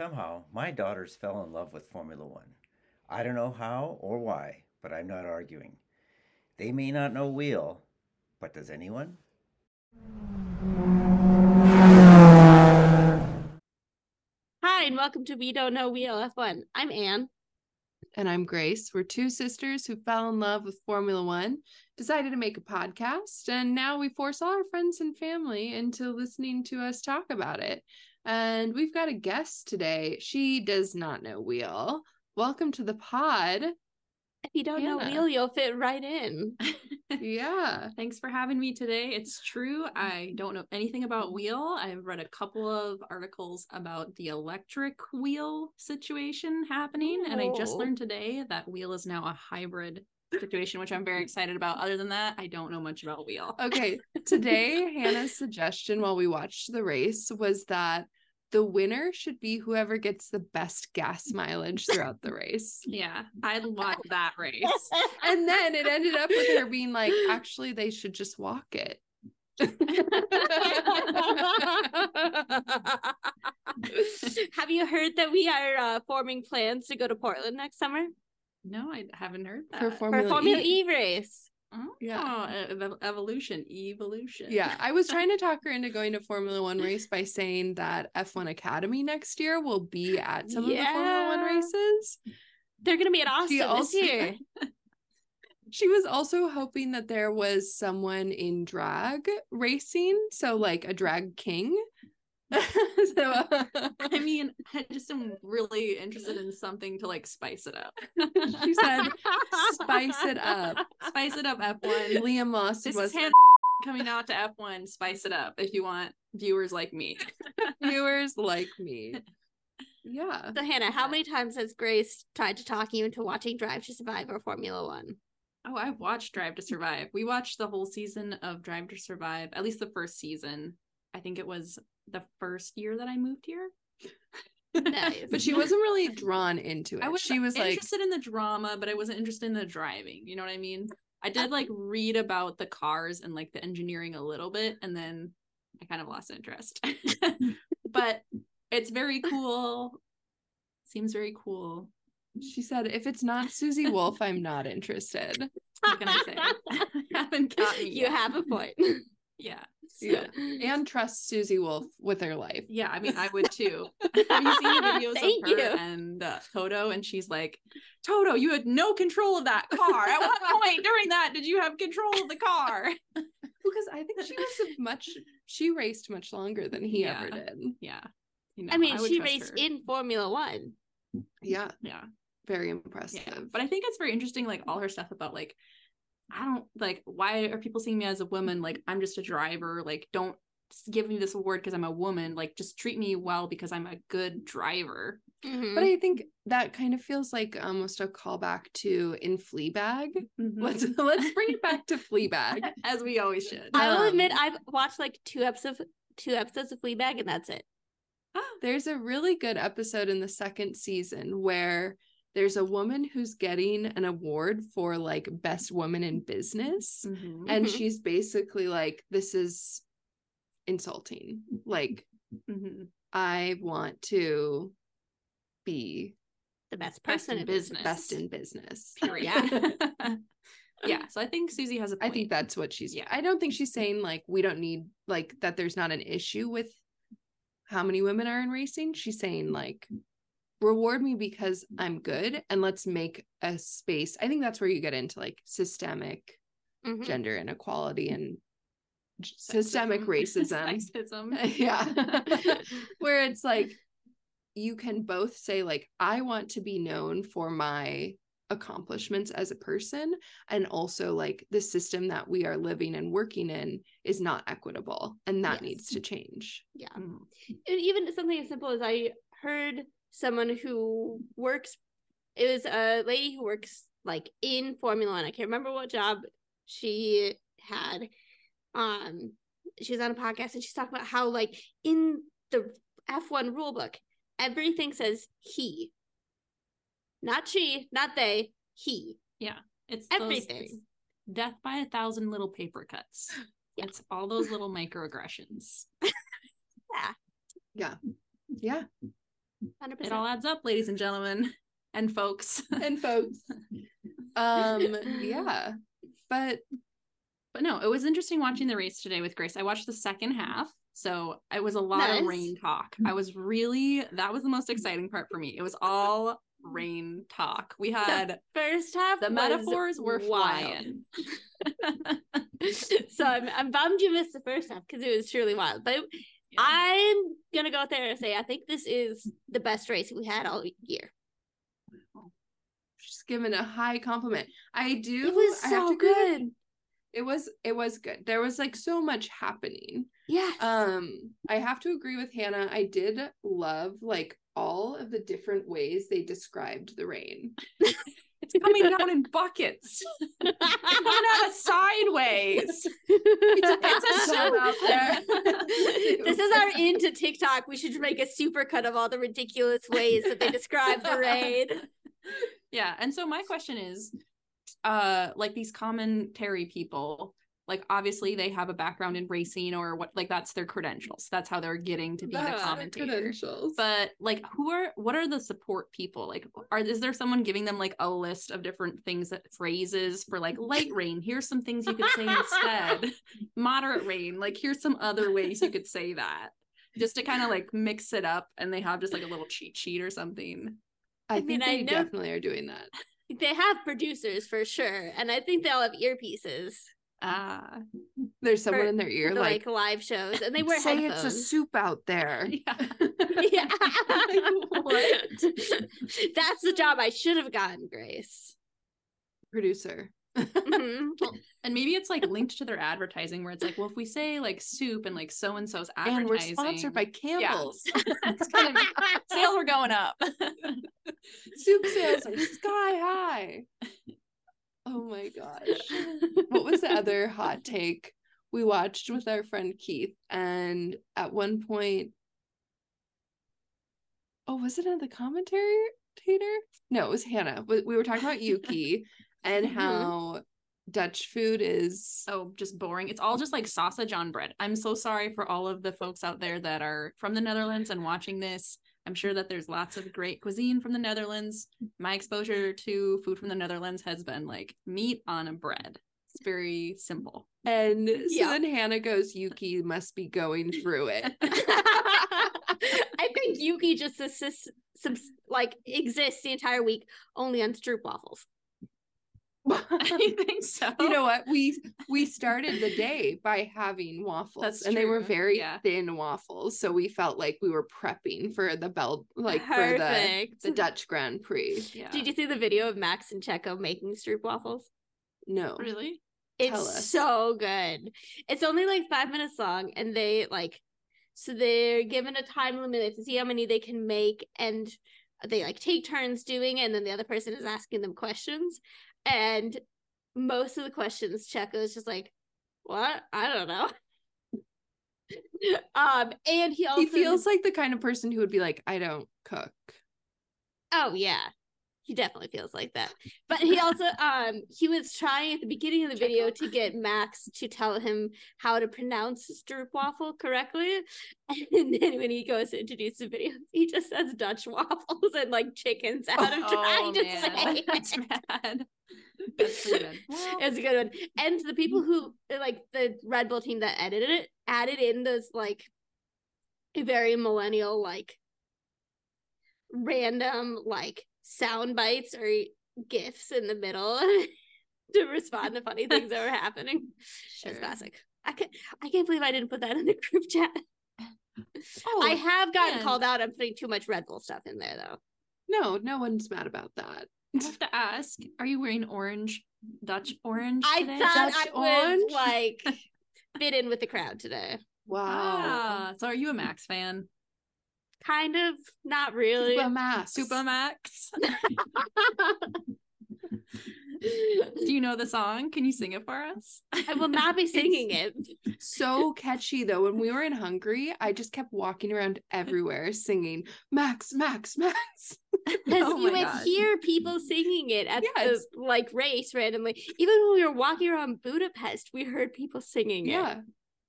Somehow, my daughters fell in love with Formula One. I don't know how or why, but I'm not arguing. They may not know wheel, but does anyone? Hi, and welcome to We Don't Know Wheel F1. I'm Anne. And I'm Grace. We're two sisters who fell in love with Formula One, decided to make a podcast, and now we force all our friends and family into listening to us talk about it. And we've got a guest today. She does not know wheel. Welcome to the pod. If you don't know wheel, you'll fit right in. Yeah. Thanks for having me today. It's true. I don't know anything about wheel. I've read a couple of articles about the electric wheel situation happening, and I just learned today that wheel is now a hybrid situation, which I'm very excited about. Other than that, I don't know much about wheel. Okay. Today, Hannah's suggestion while we watched the race was that the winner should be whoever gets the best gas mileage throughout the race. Yeah, I want that race. And then it ended up with her being like, actually, they should just walk it. Have you heard that we are uh, forming plans to go to Portland next summer No, I haven't heard that. For for Formula, Formula E. E race? Oh, Yeah. ev- evolution, evolution. Yeah, I was trying to talk her into going to Formula One race by saying that F1 Academy next year will be at some of the Formula One races. They're going to be at Austin this also- year. She was also hoping that there was someone in drag racing, so like a drag king. so I mean, I just am really interested in something to like spice it up. she said, "Spice it up." Spice it up, F1. Liam Moss This was is coming out to F1. Spice it up if you want viewers like me. viewers like me. Yeah. So, Hannah, how many times has Grace tried to talk you into watching Drive to Survive or Formula One? Oh, I've watched Drive to Survive. We watched the whole season of Drive to Survive, at least the first season. I think it was the first year that I moved here. Nice. But she wasn't really drawn into it. I was she was like interested in the drama, but I wasn't interested in the driving. You know what I mean? I did like read about the cars and like the engineering a little bit, and then I kind of lost interest. but it's very cool. Seems very cool. she said, if it's not Susie Wolff, I'm not interested. What can I say? haven't me. you yet. have a point. Yeah. Yeah. And trust Susie Wolff with her life. Yeah, I mean, I would too. Have you seen the videos Thank of her you. and uh, Toto? And she's like, Toto, you had no control of that car. At what point during that did you have control of the car? Because I think she was a much she raced much longer than he ever did. Yeah. You know, I mean, would she raced her. in Formula One. Yeah. Yeah. Very impressive. Yeah. But I think it's very interesting, like all her stuff about like, I don't like why are people seeing me as a woman? Like I'm just a driver. Like don't give me this award because I'm a woman. Like just treat me well because I'm a good driver. Mhm. But I think that kind of feels like almost a callback to in Fleabag. Let's let's bring it back to Fleabag. as we always should. I will um, admit, I've watched like two episodes, two episodes of Fleabag, and that's it. There's a really good episode in the second season where there's a woman who's getting an award for like best woman in business. Mhm. And Mhm. she's basically like, this is insulting. Like, Mhm. I want to be The best Best person in business. best in business. Period. Yeah. yeah. So I think Susie has a I point. think that's what she's. Yeah. I don't think she's saying like we don't need like that. There's not an issue with how many women are in racing. She's saying like reward me because I'm good and let's make a space. I think that's where you get into like systemic Mhm. gender inequality and j- systemic racism. Sexism. yeah. where it's like you can both say like I want to be known for my accomplishments as a person and also like the system that we are living and working in is not equitable and that Yes. needs to change. Yeah. Mm. And even something as simple as I heard someone who works it was a lady who works like in Formula One. I can't remember what job she had. Um she was on a podcast and she's talking about how like in the F1 rule book, everything says he. Not she, not they, he. Yeah. It's those- Everything. it's death by a thousand little paper cuts. Yeah. It's all those little microaggressions. Yeah. Yeah. Yeah. Hundred It all adds up, ladies and gentlemen, and folks. and folks. Um, yeah. But But no, it was interesting watching the race today with Grace. I watched the second half. So it was a lot Nice. of rain talk. I was really, that was the most exciting part for me. It was all rain talk. We had First half, the metaphors were flying. so I'm, I'm bummed you missed the first half because it was truly wild. But Yeah. I'm gonna go out there and say I think this is the best race we had all year. just given a high compliment. I do. It was I have so good. It was. It was good. There was like so much happening. Yeah. Um, I have to agree with Hannah. I did love like all of the different ways they described the rain. It's coming down in buckets. It's coming out sideways. It's a sun out there. this is our into TikTok. We should make a super cut of all the ridiculous ways that they describe the raid. Yeah. And so my question is uh like these commentary people, like obviously they have a background in racing or what like that's their credentials. That's how they're getting to be the That's their commentator. credentials. But like who are what are the support people? Like are is there someone giving them like a list of different things that phrases for like light rain? Here's some things you could say instead. Moderate rain, like here's some other ways you could say that. Just to kind of like mix it up and they have just like a little cheat sheet or something. I, I think mean, I they know- definitely are doing that. They have producers for sure, and I think they all have earpieces Ah. There's someone For in their ear for like, like, live shows, and they wear say headphones. it's a soup out there. yeah. yeah. What? That's the job I should have gotten, Grace. Producer. Mhm. And maybe it's like linked to their advertising where it's like, well, if we say like soup and like so and so's advertising. And we're sponsored by Campbell's. it's kind of sales are going up. Soup sales are sky high. Oh my gosh. What was the other hot take? We watched with our friend Keith, and at one point, oh, was it in the commentary? Tater? No, it was Hannah. We we were talking about Yuki and Mhm. how Dutch food is oh, just boring. It's all just like sausage on bread. I'm so sorry for all of the folks out there that are from the Netherlands and watching this. I'm sure that there's lots of great cuisine from the Netherlands. My exposure to food from the Netherlands has been like meat on a bread. It's very simple. and so Yeah. then Hannah goes, Yuki must be going through it. I think Yuki just assists, subs, like exists the entire week only on stroop waffles. I think so. you know what we we started the day by having waffles That's and they were very yeah. thin waffles so we felt like we were prepping for the bell like for the the dutch grand prix yeah. Did you see the video of Max and Checo making stroop waffles? no really? It's so good. It's only like five minutes long, and they like, so they're given a time limit. They have to see how many they can make, and they like take turns doing it, and then the other person is asking them questions. And most of the questions, Checo is just like, "What? I don't know." um, and he also he feels like the kind of person who would be like i don't cook Oh yeah. He definitely feels like that. But he also um he was trying at the beginning of the video to get Max to tell him how to pronounce stroopwafel correctly. And then when he goes to introduce the video, he just says Dutch waffles and like chickens out of trying to say that's it. bad. That's bad. It's a good one. And the people who like the Red Bull team that edited it added in those like very millennial like random like sound bites or gifs in the middle to respond to funny things that were happening. Sure. It's classic. I can't, I can't believe I didn't put that in the group chat. Oh, I have gotten man. called out on putting too much Red Bull stuff in there though. no no one's mad about that I have to ask: Are you wearing orange, Dutch orange? I today? thought Dutch I was orange? like fit in with the crowd today. wow Ah, so are you a Max fan? Kind of, not really. Super max Super Max. Do you know the song? Can you sing it for us? I will not be singing it. so catchy though when we were in hungary i just kept walking around everywhere singing max max max Because Oh you would gosh. hear people singing it at Yes. the like race randomly. Even when we were walking around Budapest, we heard people singing it.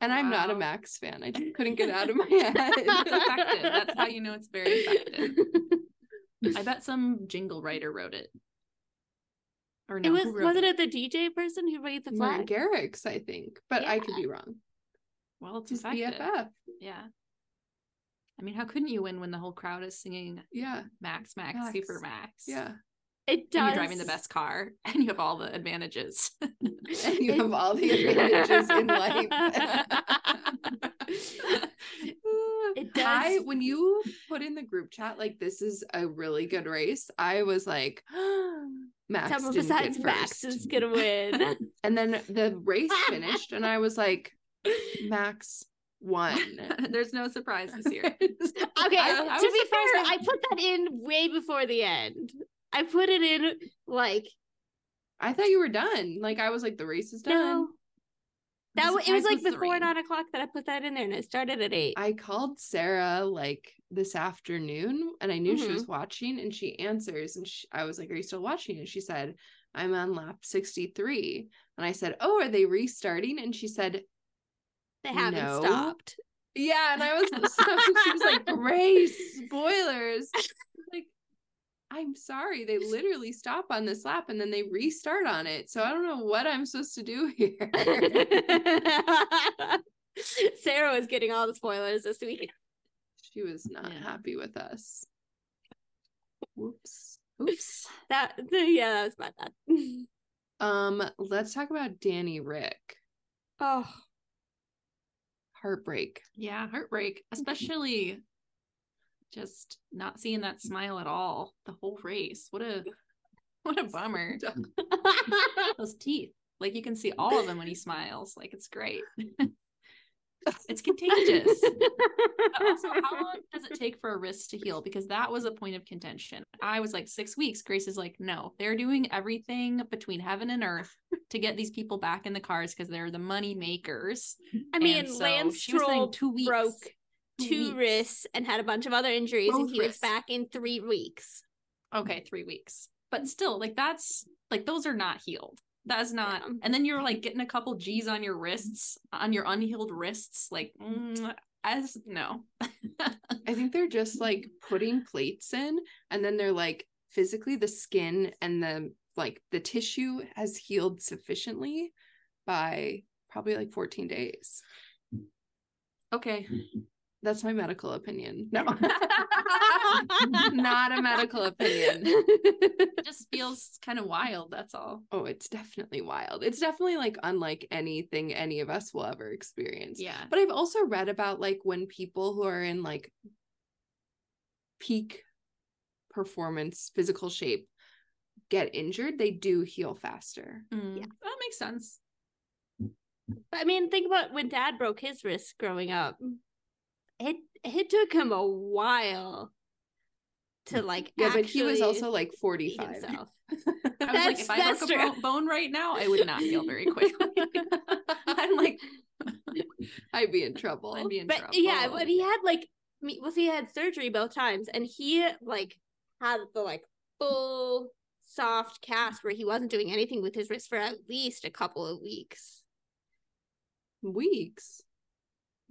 Yeah And I'm not a Max fan. I just couldn't get it out of my head. It's effective. That's how you know it's very effective. I bet some jingle writer wrote it. Or no, it was wasn't it the DJ person who made the Martin flag? Garrix, I think, but I could be wrong. Well, it's His effective. BFF. Yeah. I mean, how couldn't you win when the whole crowd is singing Yeah, Max, Max, Max. Super Max? yeah. It does. And you're driving the best car and you have all the advantages. And you have all the advantages in life. It does. I when you put in the group chat like this is a really good race, I was like, Max Someone didn't besides get Max first. is gonna win. And then the race finished, and I was like, Max won. There's no surprises here. Okay, I- I to be surprised fair, I- I put that in way before the end. I put it in like I thought you were done. Like I was like, the race is done. no. That I'm w- it was like before nine o'clock that I put that in there, and it started at eight. I called Sarah like this afternoon and I knew she Mm-hmm. was watching and she answers and she, I was like, Are you still watching? And she said, I'm on lap 63. And I said, Oh, are they restarting? And she said, they haven't no. stopped. Yeah. And I was so she was like, Grace, spoilers. I was like, I'm sorry. They literally stop on this lap and then they restart on it. So I don't know what I'm supposed to do here. Sarah was getting all the spoilers this week. she was not Yeah. happy with us. Whoops. Oops. That yeah, that was my bad. Um, let's talk about Danny Rick. Oh, Heartbreak. Yeah, heartbreak, especially just not seeing that smile at all the whole race. What a what a bummer. Those teeth. Like you can see all of them when he smiles. Like it's great. it's contagious. Also, how long does it take for a wrist to heal? Because that was a point of contention. I was like, six weeks. Grace is like, no, they're doing everything between heaven and earth to get these people back in the cars because they're the money makers. I mean, And so Lance she was saying two weeks. broke Two two weeks. wrists and had a bunch of other injuries, and Both he was back in three weeks. Okay, three weeks. But still, like that's like those are not healed. That's not. Yeah. And then you're like getting a couple G's on your wrists, on your unhealed wrists. Like, mm, as no. I think they're just like putting plates in and then they're like physically the skin and the like the tissue has healed sufficiently by probably like 14 days. okay. That's my medical opinion. No. Not a medical opinion. It just feels kind of wild. That's all. Oh, it's definitely wild. It's definitely like unlike anything any of us will ever experience. Yeah. But I've also read about like when people who are in like peak performance, physical shape get injured, they do heal faster. Mm, Yeah. That makes sense. I mean, think about when Dad broke his wrist growing up. It it took him a while to mm, like. Yeah, but he was also like 45. himself. I was like, That's- if I that's broke true. bo- bone right now, I would not heal very quickly. I'm like, I'd be in trouble. I'd be in but trouble. yeah, but he had like, well, he had surgery both times, and he like had the like full soft cast where he wasn't doing anything with his wrist for at least a couple of weeks. Weeks.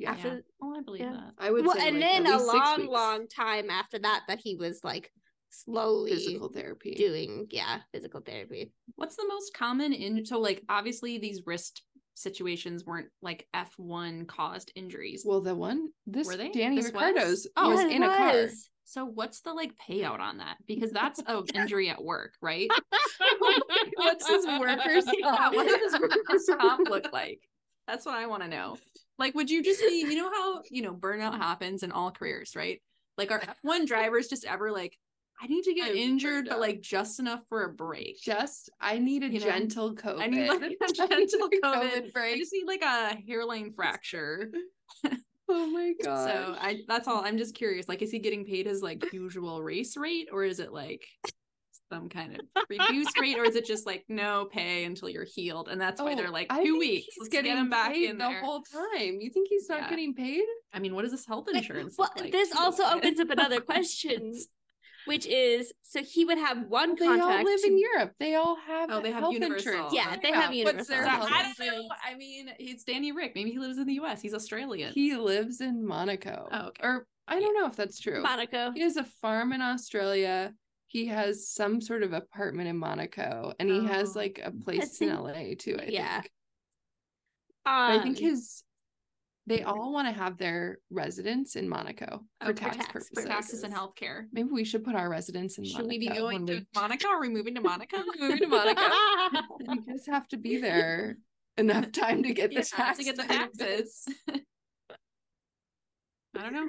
Yeah. After- yeah. Oh, I believe yeah. that. I would well, say and like, then at a least six long, long time after that, that he was like slowly physical therapy. doing, yeah, physical therapy. What's the most common in so like obviously these wrist situations weren't like F1 caused injuries. Well, the one this Were they? Danny This was? Ricciardo's Oh, was Yeah, it in a car. So what's the like payout on that? Because that's a injury at work, right? What's his workers' Yeah, what does his workers comp look like? That's what I want to know. Like, would you just be, you know how you know burnout happens in all careers, right? Like, are F1 drivers just ever like, I need to get I'm injured, but like just enough for a break? Just I need a You know, gentle COVID. I need like a gentle COVID. I just need like a hairline fracture. Oh my god. So I that's all. I'm just curious. Like, is he getting paid his like usual race rate, or is it like some kind of reduced rate, or is it just like no pay until you're healed? And that's why oh, they're like Oh, two weeks. He's Let's getting get him back in the there. whole time. You think he's not Yeah. getting paid? I mean, what is this health insurance? well, like, this also opens up another question. which is so he would have one They all live in Europe. They all have Oh, they have health universal. insurance. Yeah, they have What's their universal. I don't know. I mean, it's Danny Rick. Maybe he lives in the U.S. He's Australian. He lives in Monaco. Oh, okay. Or I don't know if that's true. Monaco. He has a farm in Australia. He has some sort of apartment in Monaco, and he has Oh. like a place in LA too. I yeah. think. But I think Um, his they all want to have their residence in Monaco for Oh, tax, tax purposes. for taxes and healthcare. Maybe we should put our residence in Should Monaco. we be going to we- Monaco? Are we moving to Monaco? moving to Monaco? you just have to be there enough time to get the tax to get the taxes. I don't know.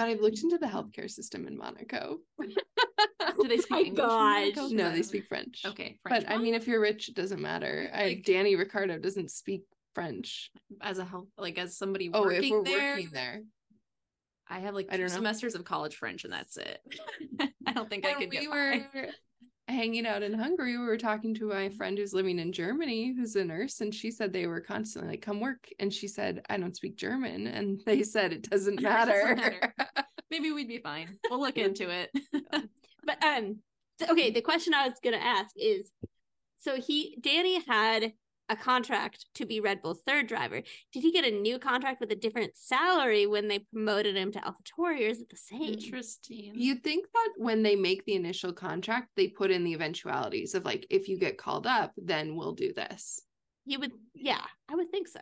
But I've looked into the healthcare system in Monaco. Do they speak my English? in Monaco? No, they speak French. Okay, French. But I mean, if you're rich, it doesn't matter. I, Like- Danny Ricciardo doesn't speak French. as a help, like as somebody Oh, working if we're there, working there. I have like I two semesters of college French, and that's it. I don't think I could we get were by. Hanging out in Hungary, we were talking to my friend who's living in Germany, who's a nurse, and she said they were constantly like, "Come work," and she said, "I don't speak German," and they said it doesn't It matter. doesn't matter. Maybe we'd be fine. We'll look into it. But um, okay. The question I was gonna ask is, so he Danny had a contract to be Red Bull's third driver. Did he get a new contract with a different salary when they promoted him to AlphaTauri, or is it the same? Interesting. You'd think that when they make the initial contract, they put in the eventualities of like, if you get called up, then we'll do this. You would, yeah, I would think so.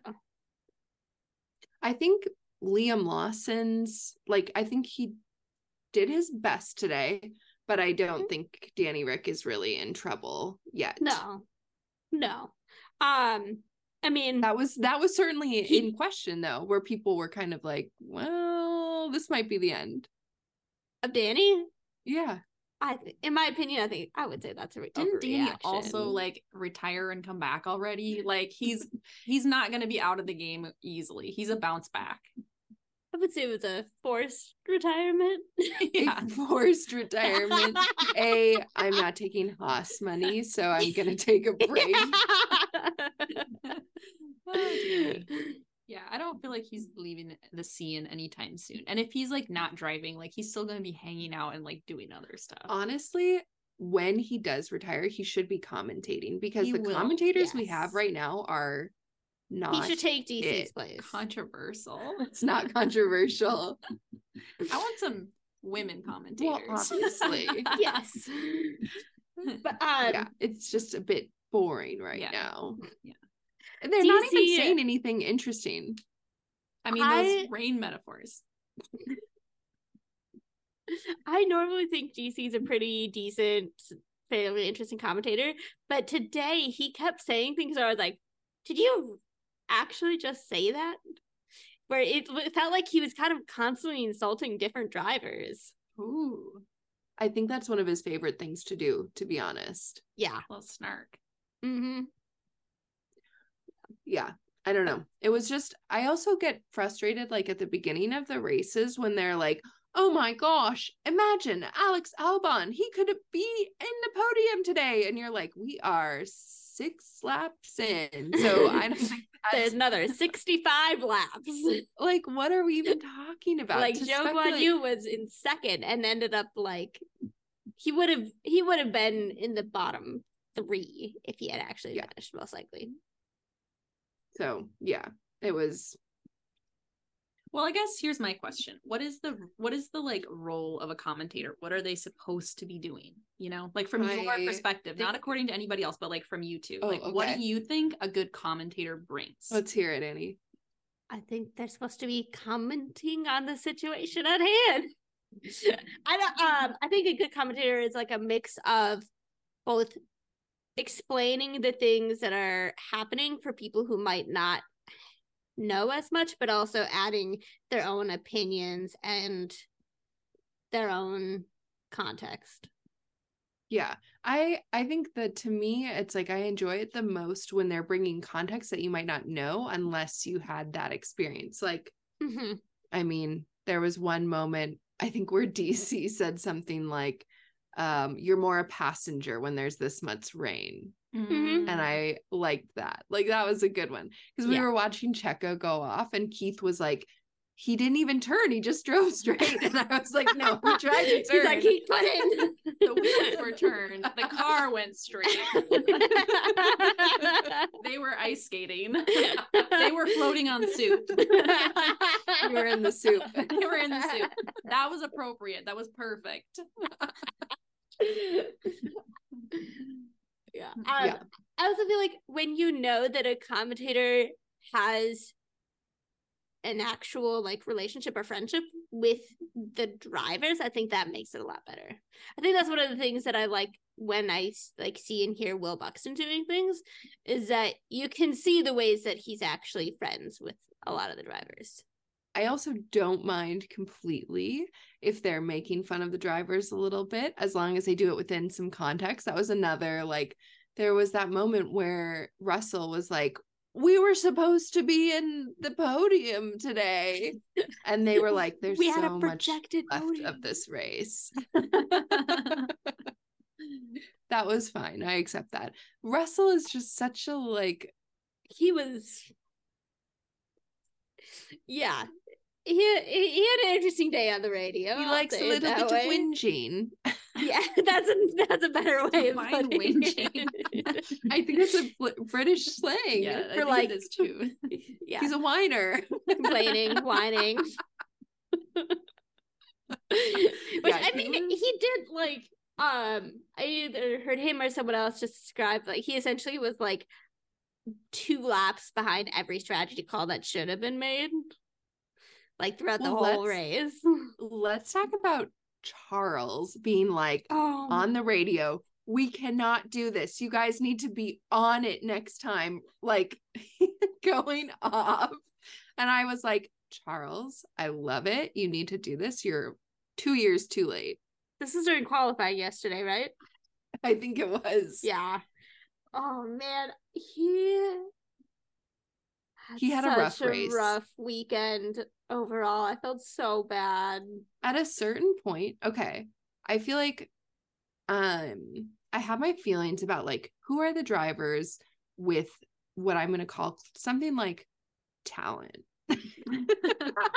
I think Liam Lawson's like I think he did his best today, but I don't Mhm. think Danny Rick is really in trouble yet. No, no. Um, I mean, That was that was certainly He- in question though, where people were kind of like, well, this might be the end. of Danny, Yeah. I, th- in my opinion, I think I would say that's a re- Didn't Danny also like retire and come back already? Like he's he's not gonna be out of the game easily. He's a bounce back. I would say it was a forced retirement. yeah. A forced retirement. A, I'm not taking Haas money, so I'm gonna take a break. Oh. Yeah, I don't feel like he's leaving the scene anytime soon. And if he's like not driving, like he's still gonna be hanging out and like doing other stuff. Honestly, when he does retire, he should be commentating because He the will, commentators we have right now are not he should take DC's it. place. Controversial. it's not controversial. I want some women well, commentators. obviously. yes, but um, yeah, it's just a bit boring right Yeah. now. Yeah. And they're not even saying anything interesting. I mean, those I- rain metaphors. I normally think DC's a pretty decent, fairly interesting commentator, but today he kept saying things where I was like, "Did you actually just say that?" Where it, it felt like he was kind of constantly insulting different drivers. Ooh, I think that's one of his favorite things to do, to be honest. Yeah. a little snark. Mm-hmm. Yeah. I don't know. It was just I also get frustrated like at the beginning of the races when they're like, "Oh my gosh, imagine Alex Albon, he could be in the podium today." And you're like, "We are 6 laps in." So I don't think There's another 65 laps. like what are we even talking about? like To Zhou Guanyu was in second and ended up like he would have he would have been in the bottom three if he had actually Yeah. finished, most likely. So, yeah. It was Well, I guess here's my question. What is the what is the like role of a commentator? What are they supposed to be doing? You know, like from your I perspective, not according to anybody else, but like from you two. Oh, like what do you think a good commentator brings? let's hear it, Annie. I think they're supposed to be commenting on the situation at hand. I don't um I think a good commentator is like a mix of both explaining the things that are happening for people who might not know as much, but also adding their own opinions and their own context. Yeah. I I think that to me it's like I enjoy it the most when they're bringing context that you might not know unless you had that experience. Like hmm I mean, there was one moment I think where DC said something like um you're more a passenger when there's this much rain. Mhm. And I liked that. Like that was a good one because we Yeah. were watching Checo go off and Keith was like he didn't even turn. He just drove straight. And I was like, no, he tried to turn. He's like, he couldn't. the wheels were turned. The car went straight. They were ice skating. They were floating on soup. we were in the soup. They were in the soup. That was appropriate. That was perfect. Yeah. Um, Yeah. I also feel like when you know that a commentator has an actual like relationship or friendship with the drivers, I think that makes it a lot better. I think that's one of the things that I like when I like see and hear Will Buxton doing things is that you can see the ways that he's actually friends with a lot of the drivers. I also don't mind completely if they're making fun of the drivers a little bit, as long as they do it within some context. That was another like there was that moment where Russell was like, We were supposed to be in the podium today. And they were like, There's we so much left podium. of this race. that was fine. I accept that. Russell is just such a like he was yeah he, he he had an interesting day on the radio he I'll likes a little bit way. of whinging. yeah that's a that's a better way of Define putting whinging. it. I think it's a British slang. yeah, For, like- it is too. yeah He's a whiner. complaining whining which Yeah, i he mean was- he did like um i either heard him or someone else just describe like he essentially was like two laps behind every strategy call that should have been made like throughout the Well, whole race Let's talk about Charles being like oh on the radio. We cannot do this. You guys need to be on it next time. Like going off. And I was like, Charles, I love it. You need to do this. You're two years too late. This is during qualifying yesterday, right? I think it was. Yeah. Oh man, he He had a rough such race. rough weekend overall. I felt so bad. at a certain point okay i feel like um i have my feelings about like who are the drivers with what i'm going to call something like talent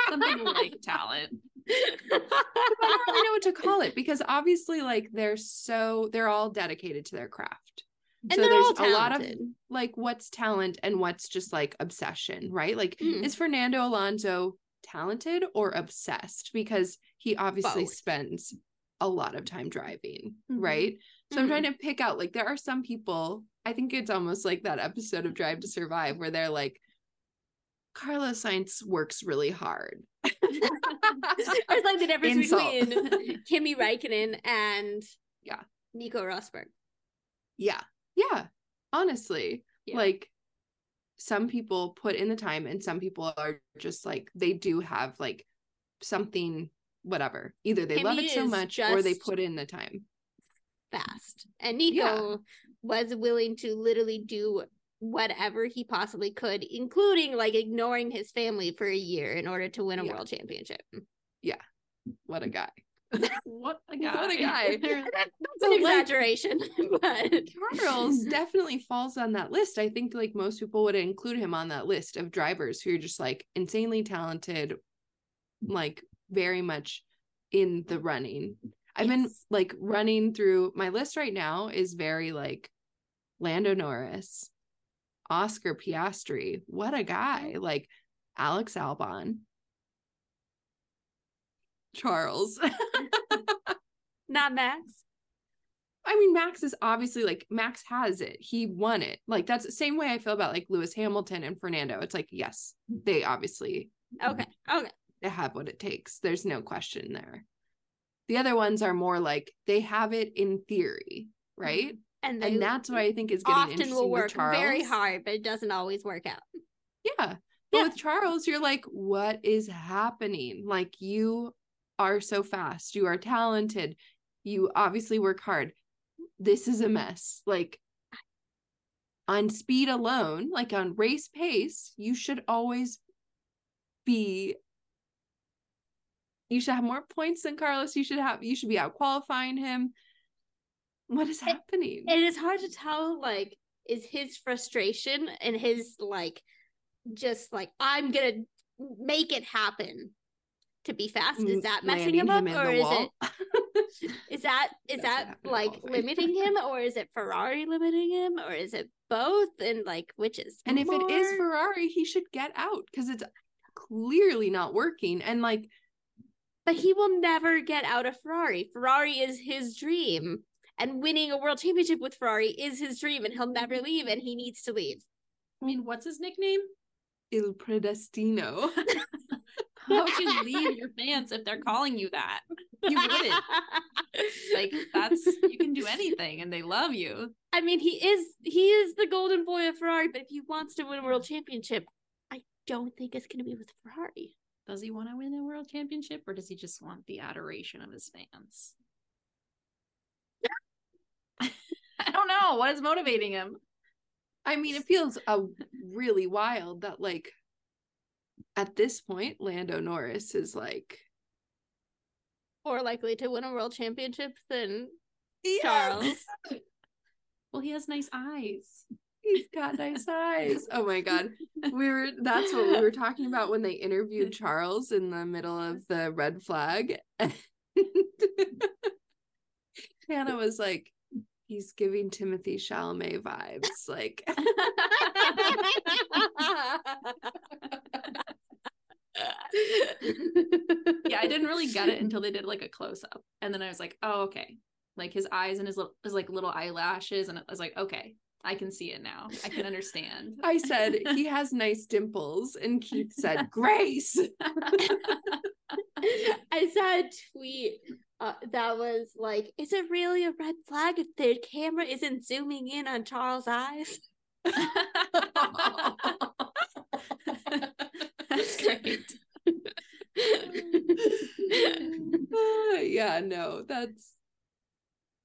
Something like talent. i don't really know what to call it because obviously like they're so they're all dedicated to their craft and so there's a lot of like what's talent and what's just like obsession right like Mm. is fernando alonso talented or obsessed because he obviously Both. spends a lot of time driving Mhm. right so i'm Mhm. trying to pick out like there are some people i think it's almost like that episode of drive to survive where they're like carlos sainz works really hard it's like the difference Insult. between Kimi Räikkönen and Yeah. Nico Rosberg. yeah yeah honestly Yeah. like some people put in the time and some people are just like they do have like something whatever either they love it so much or they put in the time Fast. And Nico was willing to literally do whatever he possibly could, including like ignoring his family for a year in order to win a Yeah. world championship. Yeah what a guy What a guy. What a guy. But, an exaggeration, but Charles definitely falls on that list. I think like most people would include him on that list of drivers who are just like insanely talented, like very much in the running. I've been like running through my list right now is very like Lando Norris, Oscar Piastri. What a guy. Like Alex Albon, Charles. not Max. I mean, Max is obviously like Max has it. He won it. Like that's the same way I feel about like Lewis Hamilton and Fernando. It's like, yes, they obviously Okay. Okay. they have what it takes. There's no question there. The other ones are more like they have it in theory, right? And, And that's what I think is getting often interesting will work very hard, but it doesn't always work out. Yeah. But Yeah. with Charles, you're like, what is happening? Like, you are so fast. You are talented. You obviously work hard. This is a mess. Like, on speed alone, like on race pace, you should always be. You should have more points than Carlos. You should have. You should be out qualifying him. What is It- happening? it is hard to tell like is his frustration and his like just like i'm gonna make it happen to be fast? Is Mm, that messing him up, landing or is wall. it is that is that like limiting him, or is it Ferrari limiting him, or is it both? And like, which is And if it is? Ferrari, he should get out because it's clearly not working. And like, But he will never get out of Ferrari. Ferrari is his dream. And winning a world championship with Ferrari is his dream, and he'll never leave, and he needs to leave. I mean, what's his nickname? Il Predestino. How would you leave your fans if they're calling you that? You wouldn't. Like that's you can do anything and they love you. I mean, he is he is the golden boy of Ferrari, but if he wants to win a world championship, I don't think it's gonna be with Ferrari. Does he want to win a world championship or does he just want the adoration of his fans? I don't know. What is motivating him? I mean, it feels uh, really wild that like at this point, Lando Norris is like More likely to win a world championship than Yes! Charles. Well, he has nice eyes. He's got nice eyes. Oh my god. We were that's what we were talking about when they interviewed Charles in the middle of the red flag. Hannah was like, he's giving Timothée Chalamet vibes. Like Yeah, I didn't really get it until they did like a close up. And then I was like, oh, okay. Like his eyes and his, little, his like little eyelashes. And I was like, okay, I can see it now. I can understand. I said, he has nice dimples. And Keith said, Grace. I saw a tweet uh, that was like, "Is it really a red flag if the camera isn't zooming in on Charles' eyes?" That's great. Uh, yeah, no, that's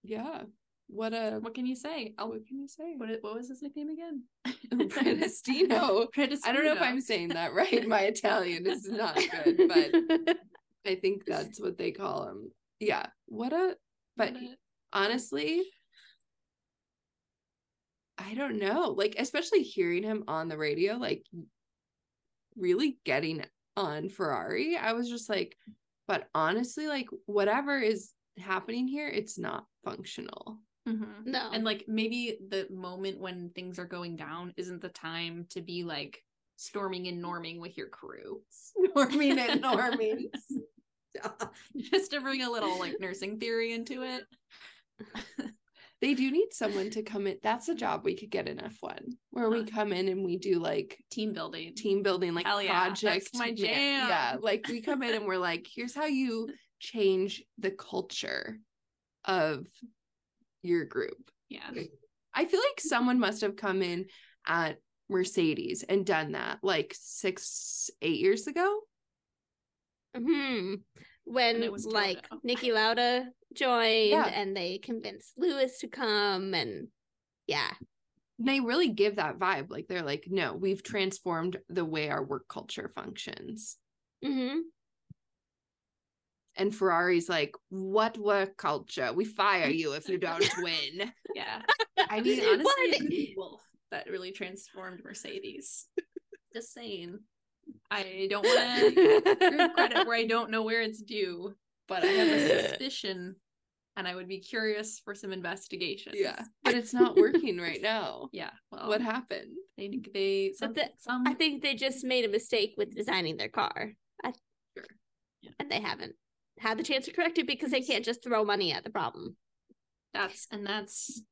yeah. What a What can you say? Oh, what can you say? what, what was his nickname again? Predestino. I don't know if I'm saying that right. My Italian is not good, but I think that's what they call him. Yeah. What a but What a- honestly, I don't know. Like, especially hearing him on the radio, like really getting on Ferrari, I was just like, but honestly, like whatever is happening here, it's not functional. Mhm. no, And like maybe the moment when things are going down isn't the time to be like storming and norming with your crew. Norming and norming. Just to bring a little like nursing theory into it. They do need someone to come in. That's a job we could get in F1 where we come in and we do like Team building. team building, like Hell yeah, project. my man- jam. Yeah. Like we come in and we're like, here's how you change the culture of your group. Yeah. I feel like someone must have come in at Mercedes and done that like six, eight years ago. hmm when it was like. Niki Lauda joined, Yeah. and they convinced Lewis to come, and yeah, they really give that vibe. Like they're like, no, we've transformed the way our work culture functions. hmm And Ferrari's like, what work culture? We fire you if you don't win. Yeah. I mean, honestly, I it could think- be Wolff that really transformed Mercedes. Just saying. I don't want to give credit where I don't know where it's due, but I have a suspicion and I would be curious for some investigation. Yeah, but it's not working right now. Yeah. Well, What happened? they they some, the- some um, I think they just made a mistake with designing their car. I, Sure. Yeah. and they haven't had the chance to correct it because they can't just throw money at the problem. that's and that's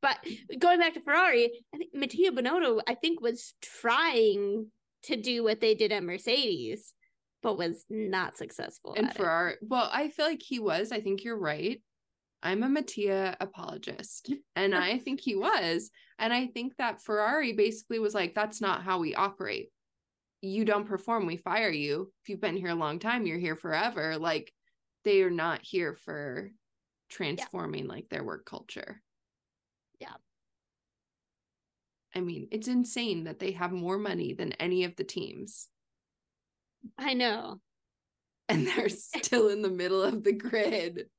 But going back to Ferrari, I think Mattia Binotto, I think, was trying to do what they did at Mercedes, but was not successful. And. Ferrari, well, I feel like he was. I think you're right. I'm a Mattia apologist, and I think he was. And I think that Ferrari basically was like, that's not how we operate. You don't perform, we fire you. If you've been here a long time, you're here forever. Like, they are not here for transforming like their work culture. Yeah. I mean, it's insane that they have more money than any of the teams, I know. and they're still in the middle of the grid.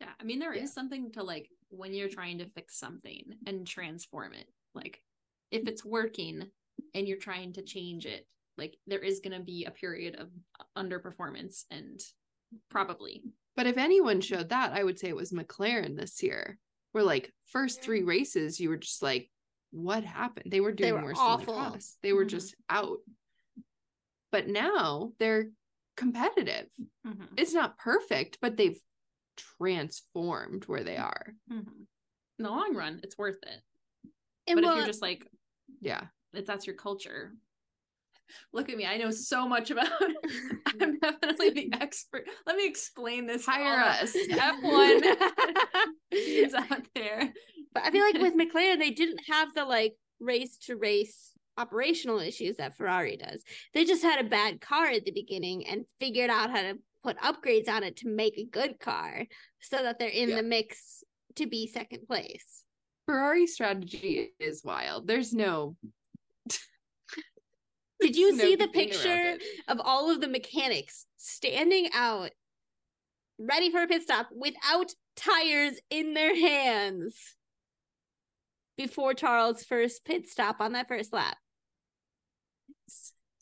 yeah. I mean, there is Yeah. something to like when you're trying to fix something and transform it. Like if it's working and you're trying to change it, like there is going to be a period of underperformance and probably But if anyone showed that, I would say it was McLaren this year. Where like first three races, you were just like, what happened? They were They doing were worse awful. than the Haas. They were Mhm. just out. But now they're competitive. Mhm. It's not perfect, but they've transformed where they are. Mhm. in the long run it's worth it And but well, if you're just like Yeah. if that's your culture look at me i know so much about i'm definitely the expert let me explain this Hire us. f1 is out there But I feel like with McLaren, they didn't have the like race to race operational issues that Ferrari does. They just had a bad car at the beginning and figured out how to put upgrades on it to make a good car so that they're in Yeah. the mix to be second place. Ferrari strategy is wild. There's no Did you no see the picture of all of the mechanics standing out ready for a pit stop without tires in their hands before Charles' first pit stop on that first lap?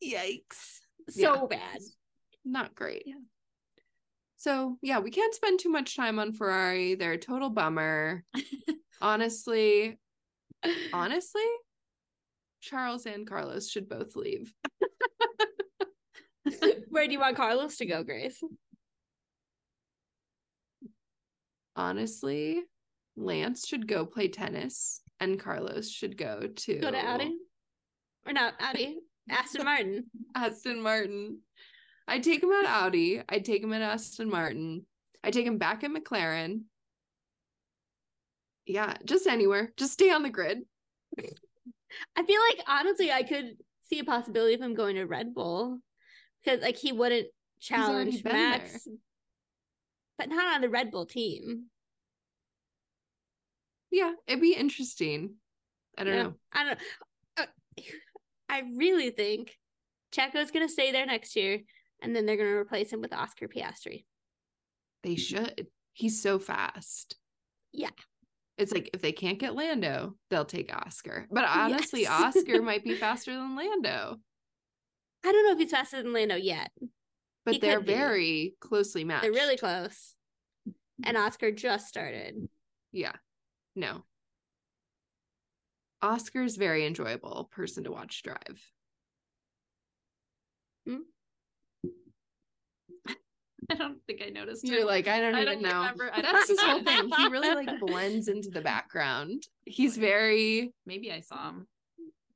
Yikes. So bad. Not great. Yeah. So yeah, we can't spend too much time on Ferrari. They're a total bummer. honestly, honestly, Charles and Carlos should both leave. Where do you want Carlos to go, Grace? Honestly, Lance should go play tennis and Carlos should go to Go to Audi? Or not Audi? Aston Martin. Aston Martin. I'd take him at Audi. I'd take him at Aston Martin. I'd take him back at McLaren. Yeah, just anywhere. Just stay on the grid. I feel like honestly, I could see a possibility of him going to Red Bull because like he wouldn't challenge Max, but not on the Red Bull team. Yeah, it'd be interesting. I don't Yeah. know. I don't. Uh, I really think Checo's gonna stay there next year, and then they're gonna replace him with Oscar Piastri. They should. He's so fast. Yeah. It's like if they can't get Lando, they'll take Oscar. But honestly, Yes. Oscar might be faster than Lando. I don't know if he's faster than Lando yet. But He they're very closely matched. They're really close, and Oscar just started. Yeah. No. Oscar's very enjoyable person to watch drive. Hmm? i don't think i noticed You're him. like, I don't I even don't know. remember. I That's his whole thing. He really like blends into the background. He's very maybe i saw him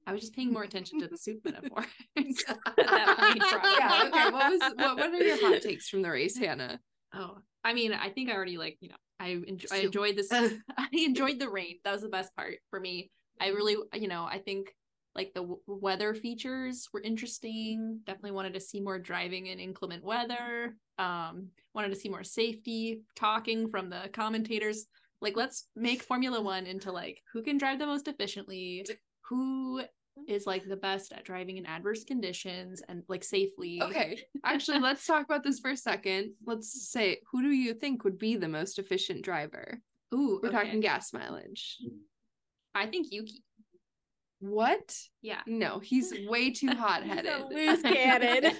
i was just paying more attention to the soup metaphor at that point probably. Yeah, okay. What was what what are your hot takes from the race, Hannah? Oh, I mean, I think I already like you know I enj- I Soup. enjoyed this. I enjoyed the rain. That was the best part for me. I mm-hmm. really you know I think like the w- weather features were interesting. Definitely wanted to see more driving in inclement weather. Um, wanted to see more safety talking from the commentators. Like, let's make Formula One into like who can drive the most efficiently, who mm-hmm. is like the best at driving in adverse conditions and like safely. Okay. Actually, let's talk about this for a second. Let's say who do you think would be the most efficient driver? Ooh, We're okay. talking gas mileage. Mm-hmm. I think Yuki. What? Yeah. No, he's way too hot headed. loose cannon.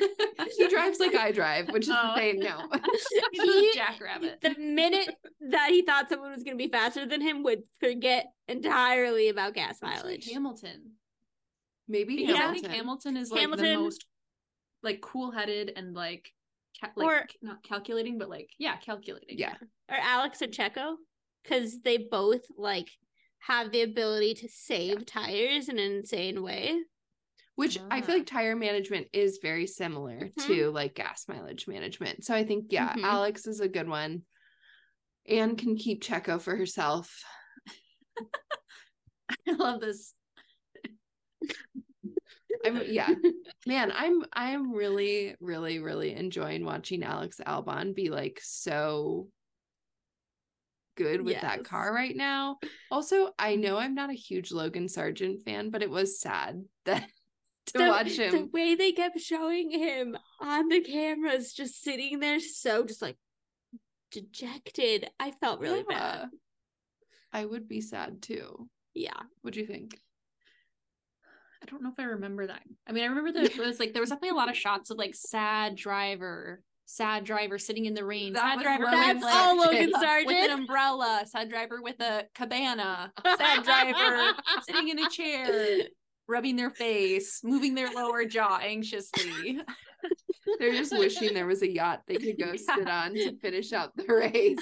he drives like I drive, which is Oh. to say no. He- jackrabbit. the minute that he thought someone was going to be faster than him, would forget entirely about gas Actually, mileage. Hamilton. Maybe Because I think Hamilton is like the most like cool headed and like ca- like Or- not calculating, but like yeah, calculating. Yeah. or Alex and Checo, because they both like have the ability to save tires in an insane way. Which I feel Ah. like tire management is very similar Mhm. to like gas mileage management. So I think, yeah, Mhm. Alex is a good one. Anne can keep Checo for herself. I love this. I'm yeah. Man, I'm I'm really, really, really enjoying watching Alex Albon be like so good with that car right now. Also, I know I'm not a huge Logan Sargeant fan, but it was sad that to the, watch him. the way they kept showing him on the cameras, just sitting there, so just like dejected. I felt really Yeah. bad. I would be sad too. Yeah. What do you think? I don't know if I remember that. I mean, I remember that it was like there was definitely a lot of shots of like sad driver, sad driver sitting in the rain, That sad driver with, like, all Sargeant. Logan with an umbrella, sad driver with a cabana, sad driver sitting in a chair, rubbing their face, moving their lower jaw anxiously. They're just wishing there was a yacht they could go sit on to finish out the race.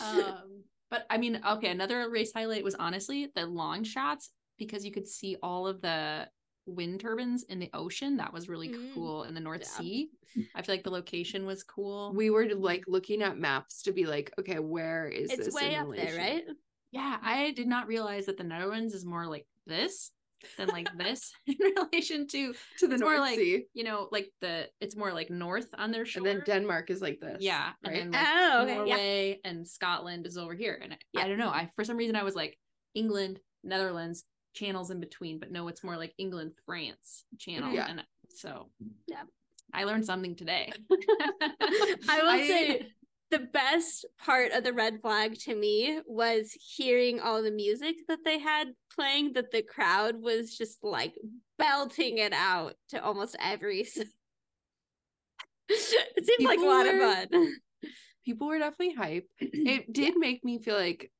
um but i mean okay another race highlight was honestly the long shots because you could see all of the wind turbines in the ocean that was really Mm, cool in the north yeah. sea i feel like the location was cool We were like looking at maps to be like, okay, where is it's this way up there, right? yeah i did not realize that the netherlands is more like this than like this in relation to To the It's North more like Sea. you know like the it's more like north on their shore And then Denmark is like this. yeah Right. and then like Oh, okay, yeah. And Scotland is over here. And I, Yeah. I don't know. I for some reason I was like England, Netherlands, channels in between, but no, it's more like England, France channel. Yeah. And so Yeah. I learned something today. I will I- say the best part of the red flag to me was hearing all the music that they had playing that the crowd was just like belting it out to almost every it seemed like a lot were- of fun People were definitely hype. It did make me feel like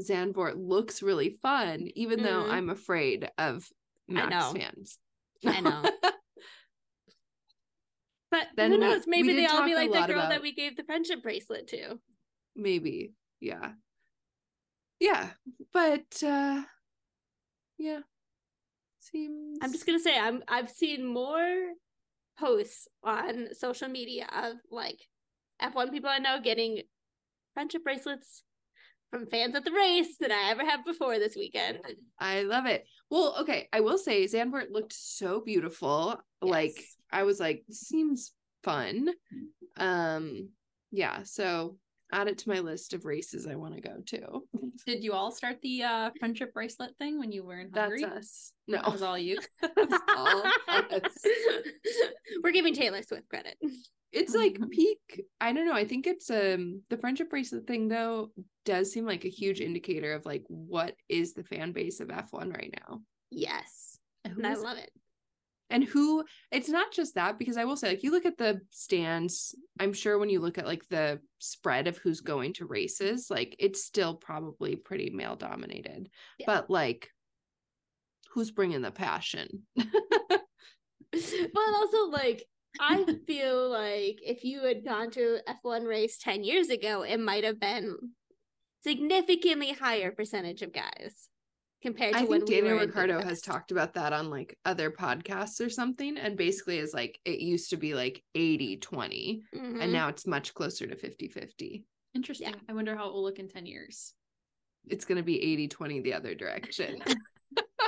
Zandvoort looks really fun, even though Mhm. I'm afraid of Max know. fans. I know. but Then who knows maybe they all be like the girl that we gave the friendship bracelet to Maybe. Yeah. Yeah. But uh yeah. Seems I'm just gonna say I'm I've seen more posts on social media of like F1 people I know getting friendship bracelets from fans at the race than I ever have before this weekend. I love it. Well, okay, I will say Zandvoort looked so beautiful. Like I was like, seems fun. Um, yeah, so add it to my list of races I want to go to. Did you all start the uh friendship bracelet thing when you were in That's Hungary? us. No, That was all you. That's all us. We're giving Taylor Swift credit. It's like peak. I don't know. I think it's um the friendship bracelet thing though does seem like a huge indicator of like what is the fan base of F1 right now. Yes. Who And I love it. and who it's not just that because i will say like you look at the stands i'm sure when you look at like the spread of who's going to races like it's still probably pretty male dominated Yeah. but like who's bringing the passion but also like I feel like if you had gone to F1 race 10 years ago, it might have been significantly higher percentage of guys compared to i when think we daniel ricciardo has talked about that on like other podcasts or something and basically is like it used to be like 80 20 Mhm. and now it's much closer to 50 50 Interesting. I wonder how it will look in 10 years. it's going to be 80 20 the other direction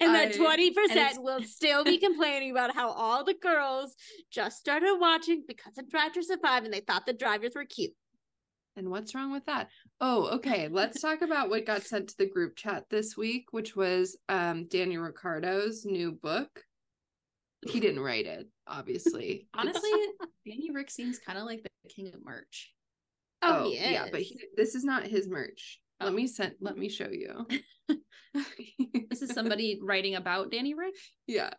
and that 20% will still be complaining about how all the girls just started watching because of Drive to Survive and they thought the drivers were cute. And what's wrong with that? Oh, okay. Let's talk about what got sent to the group chat this week, which was um Daniel Ricciardo's new book. He didn't write it, obviously. Honestly, Danny Rick seems kind of like the king of merch. Oh, he yeah, but he, this is not his merch. Let Oh. me send. Let me show you. This is somebody writing about Danny Rick. yeah.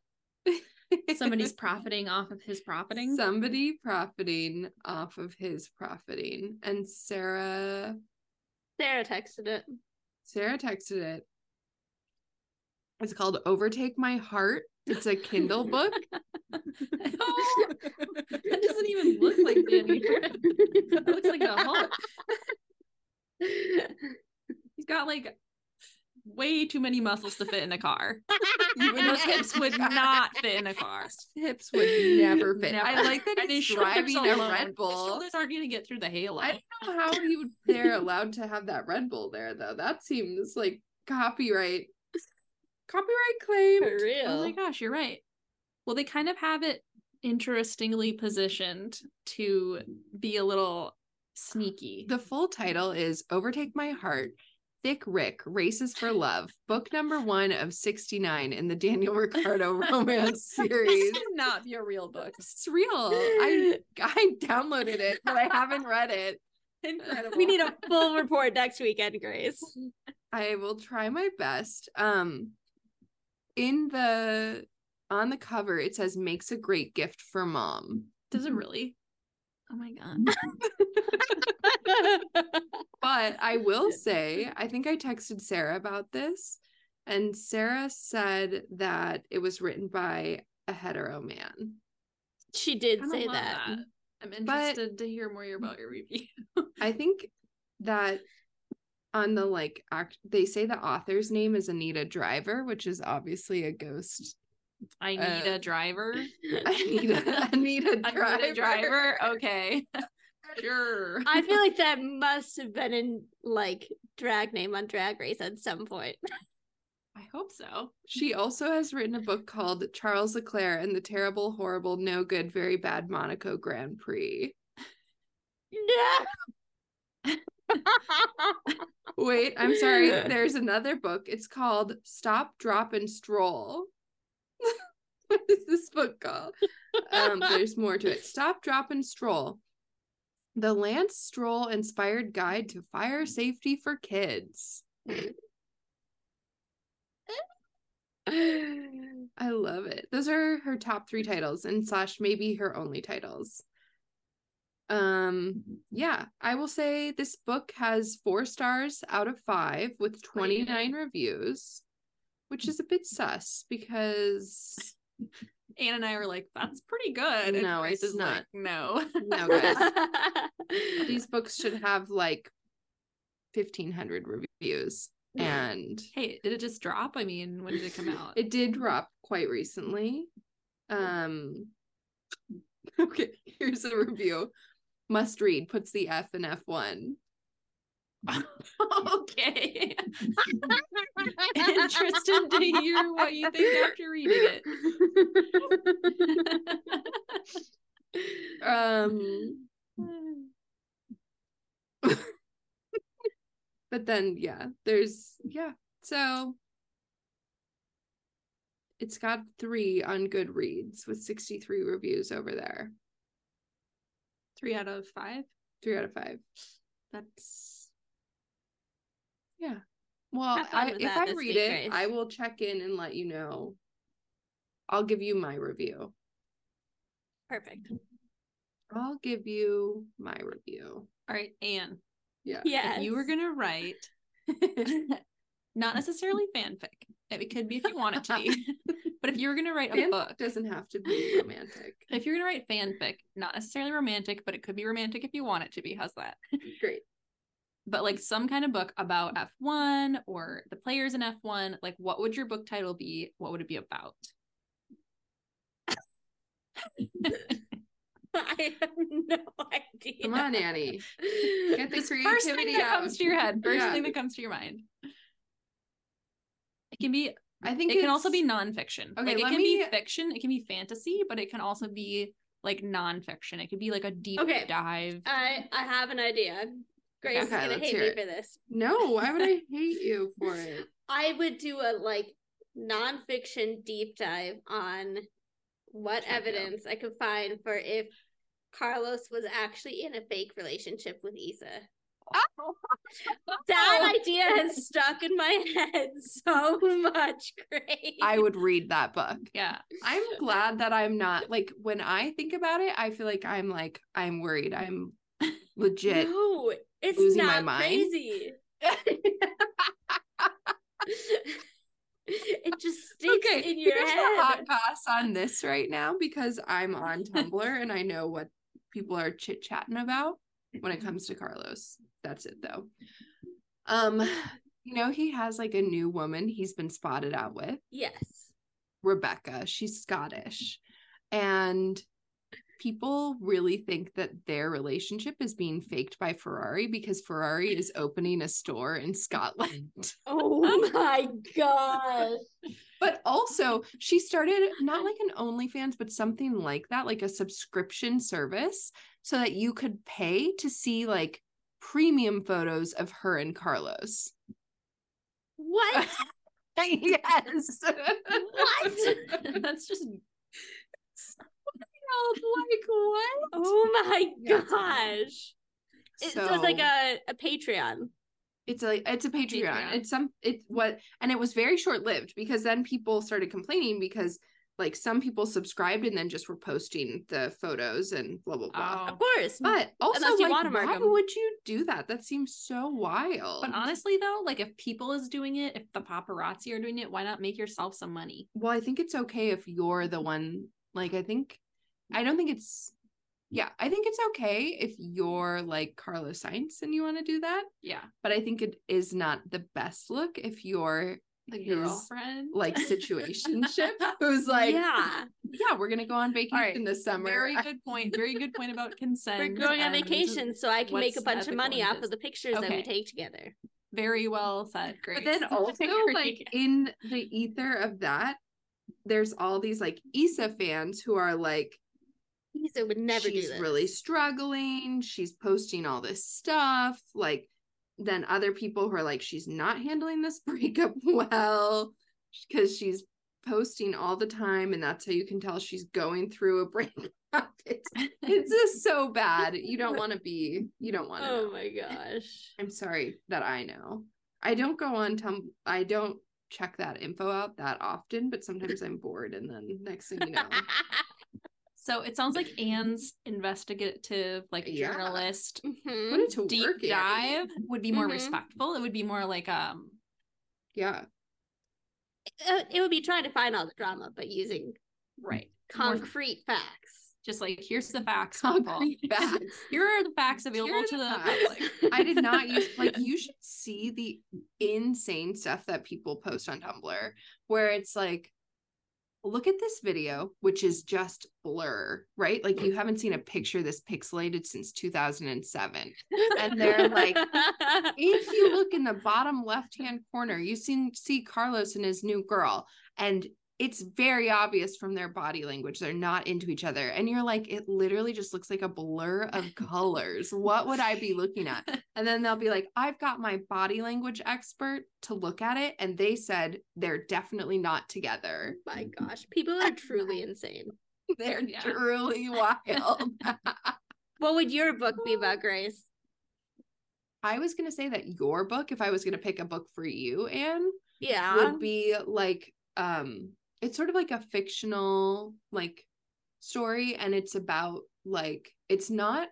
Somebody's profiting off of his profiting. somebody profiting off of his profiting, and Sarah Sarah texted it. Sarah texted it. It's called Overtake My Heart. It's a Kindle book. Oh, that doesn't even look like Danny. That looks like a Hulk. He's got like way too many muscles to fit in a car. Even those hips would not fit in a car. hips would never fit. I like that And he's his driving a alone- Red His Bull. shoulders aren't going to get through the halo. I don't know how you they're allowed to have that Red Bull there though. That seems like copyright copyright claim. For real. Oh my gosh, you're right. Well, they kind of have it interestingly positioned to be a little sneaky. The full title is Overtake My Heart. Thick Rick Races for Love, book number one of 69 in the Daniel Ricciardo romance series. this would not be a real book. It's real. I I downloaded it, but I haven't read it. Incredible. we need a full report next weekend, Grace. I will try my best. Um in the on the cover it says makes a great gift for mom. Does it really? Oh my god. But I will say, I think I texted Sarah about this, and Sarah said that it was written by a hetero man. she did say love that. I'm interested to hear more about your review. I think that on the like act they say the author's name is Anita Driver, which is obviously a ghost. I need Uh, a driver. Anita Anita I Driver. need a driver. Okay. sure. I feel like that must have been in like drag name on Drag Race at some point. I hope so. She also has written a book called Charles Leclerc and the Terrible, Horrible, No Good, Very Bad Monaco Grand Prix. No. Wait, I'm sorry. There's another book. It's called Stop, Drop, and Stroll. what is this book called? Um, there's more to it. Stop, Drop, and Stroll. The Lance Stroll inspired guide to fire safety for kids. I love it. Those are her top three titles and slash maybe her only titles. Um, yeah, I will say this book has four stars out of five with 29 reviews, which is a bit sus because Anne and I were like, that's pretty good. And No, Grace it's is like, no. no guys, these books should have like 1500 reviews. And hey, did it just drop? I mean, when did it come out? It did drop quite recently. Um okay, here's a review. Must read puts the F in F1. Okay. Interested to hear what you think after reading it. um but then yeah, there's yeah. So it's got 3 on Goodreads with 63 reviews over there. Three out of five. 3 out of 5. That's Yeah. Well, I, if I read week, it. I will check in and let you know. I'll give you my review. Perfect. I'll give you my review. all right, Anne. Yeah. If you were gonna write not necessarily fanfic. It could be if you want it to be. but if you were gonna write a Fanfic book, doesn't have to be romantic. if you're gonna write fanfic, not necessarily romantic, but it could be romantic if you want it to be. How's that? Great. But like some kind of book about F1 or the players in F1, like what would your book title be? What would it be about? I have no idea. Come on, Annie. Get the Just first thing creativity that out. comes to your head. First Yeah. thing that comes to your mind. It can be I think it can also be it's- nonfiction. Okay, like it can me- be fiction, it can be fantasy, but it can also be like nonfiction. It could be like a deep Okay. dive. I I have an idea. Grace is gonna hate me for this. No, why would I hate you for it? I would do a like nonfiction deep dive on what Check evidence I could find for if Carlos was actually in a fake relationship with Isa. That idea has stuck in my head so much, Grace. I would read that book. yeah. I'm glad that I'm not like when I think about it, I feel like I'm like I'm worried. I'm legit. No, it's losing my mind. crazy. it just sticks okay, in your here's head. the hot goss on this right now because I'm on Tumblr and I know what people are chit chatting about when it comes to Carlos. That's it though. Um, you know, he has like a new woman he's been spotted out with, Yes. Rebecca. She's Scottish. And people really think that their relationship is being faked by Ferrari because Ferrari is opening a store in Scotland. Oh my gosh. But also, she started not like an OnlyFans, but something like that, like a subscription service, so that you could pay to see like premium photos of her and Carlos. What? yes. What? That's just like what? Oh my Yeah, it's gosh. It, so it's like a, a Patreon. It's a it's a Patreon. Patreon. It's some it's what and it was very short lived because then people started complaining because like some people subscribed and then just were posting the photos and blah blah blah. Oh. Of course. But also, you like, watermark why 'em. would you do that? That seems so wild. But honestly, though, like if people is doing it, if the paparazzi are doing it, why not make yourself some money? well, I think it's okay if you're the one. Like, I think, I don't think it's. Yeah, I think it's okay if you're like Carlos Sainz and you want to do that. Yeah, But I think it is not the best look if you're the his, girlfriend, like situationship who's like, yeah. yeah, we're gonna go on vacation right, this summer. Very good point. Very good point about consent. We're going on vacation, so I can make a bunch of money off of the pictures that we take together. Very well said. Great. But then also like in the ether of that, there's all these like Isa fans who are like, Lisa would never she's really struggling. She's posting all this stuff. Like then other people who are like, she's not handling this breakup well because she's posting all the time, and that's how you can tell she's going through a breakup. It's, it's just so bad. You don't want to be. You don't want to. Oh know. my gosh. I'm sorry that I know. I don't go on Tumblr. I don't check that info out that often, but sometimes I'm bored, and then next thing you know, so it sounds like Anne's investigative, like Yeah. journalist Mhm. to deep work. Annie. dive would be more Mhm. respectful. It would be more like um Yeah, Uh, It would be trying to find all the drama, but using right. concrete facts. Just like here's the facts. people. concrete facts. Here are the facts available Here to the the public. I did not use like you should see the insane stuff that people post on Tumblr where it's like look at this video which is just blur, right? Like you haven't seen a picture this pixelated since 2007. And they're like, if you look in the bottom left hand corner, you see, see Carlos and his new girl, and it's very obvious from their body language they're not into each other. And you're like, it literally just looks like a blur of colors. What would I be looking at? And then they'll be like, I've got my body language expert to look at it, and they said they're definitely not together. my gosh, people are truly insane. They're Yeah. truly wild. What would your book be about, Grace? I was gonna say that your book, if I was gonna pick a book for you, Anne, Yeah. would be like um it's sort of like a fictional like story and it's about like it's not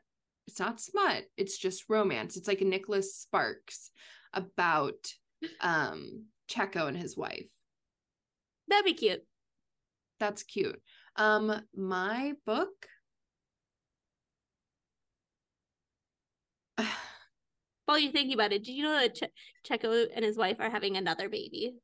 it's not smut it's just romance it's like a Nicholas Sparks about um Checo and his wife That'd be cute. that's cute um my book While you're thinking about it, did you know that che- Checo and his wife are having another baby?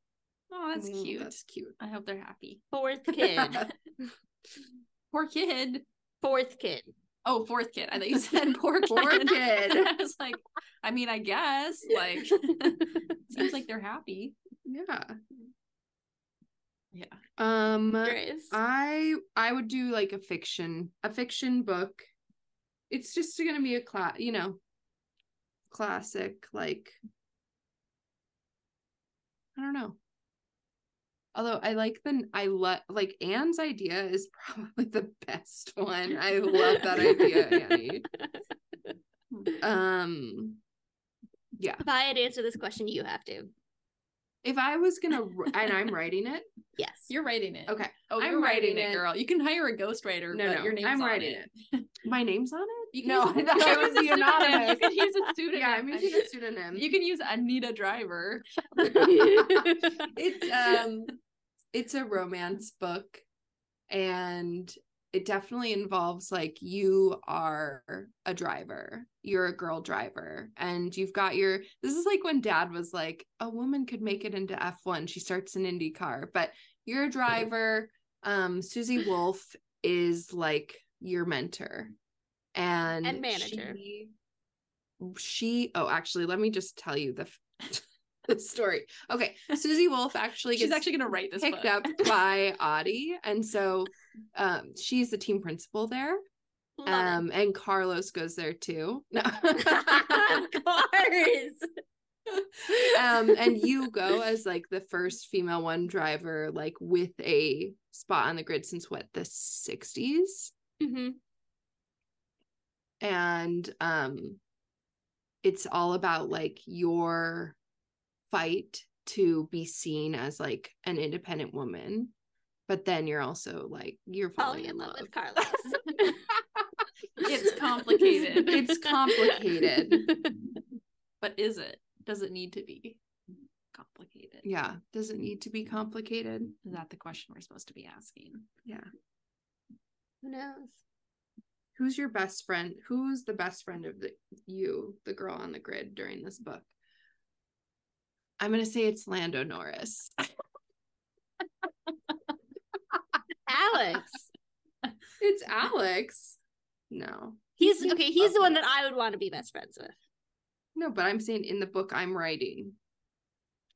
Oh, that's Mm, cute. that's cute I hope they're happy. Fourth kid. Poor kid. Fourth kid. Oh, fourth kid. I thought you said poor kid. Poor kid. I was like, I mean, I guess. Like seems like they're happy. yeah Yeah. um Grace. I I would do like a fiction a fiction book. It's just gonna be a class, you know, classic like I don't know. Although I like the I love like Anne's idea is probably the best one. I love that idea, Annie. Um, yeah. if I had to answer this question, you have to. If I was gonna and I'm writing it, Yes. You're writing it. okay. Oh, I'm you're writing, writing it, it. girl. You can hire a ghostwriter. No, but no, your name's I'm on writing it. My name's on it. You can No, use, I thought it was the use a pseudonym. anonymous. You can use a pseudonym. Yeah, I'm using a pseudonym. You can use Anita Driver. it's um it's a romance book and it definitely involves like you are a driver you're a girl driver and you've got your this is like when dad was like a woman could make it into f1 she starts an indy car but you're a driver um susie wolff is like your mentor and And manager. she, she oh actually let me just tell you the the story okay susie wolff actually She's gets actually gonna write this picked book. up by Audi, and so um, she's the team principal there. Love Um, and Carlos goes there too. No. of course. um, and you go as like the first female one driver, like with a spot on the grid since what the '60s, Mhm. and um, it's all about like your fight to be seen as like an independent woman but then you're also like you're falling falling in love with Carlos. It's complicated. it's complicated but is it? Does it need to be complicated? yeah does it need to be complicated Is that the question we're supposed to be asking? yeah Who knows? who's your best friend who's the best friend of the you the girl on the grid during this book i'm gonna say it's lando norris. Alex. it's alex. No. He's okay. He's the one that I would want to be best friends with. no but i'm saying in the book i'm writing.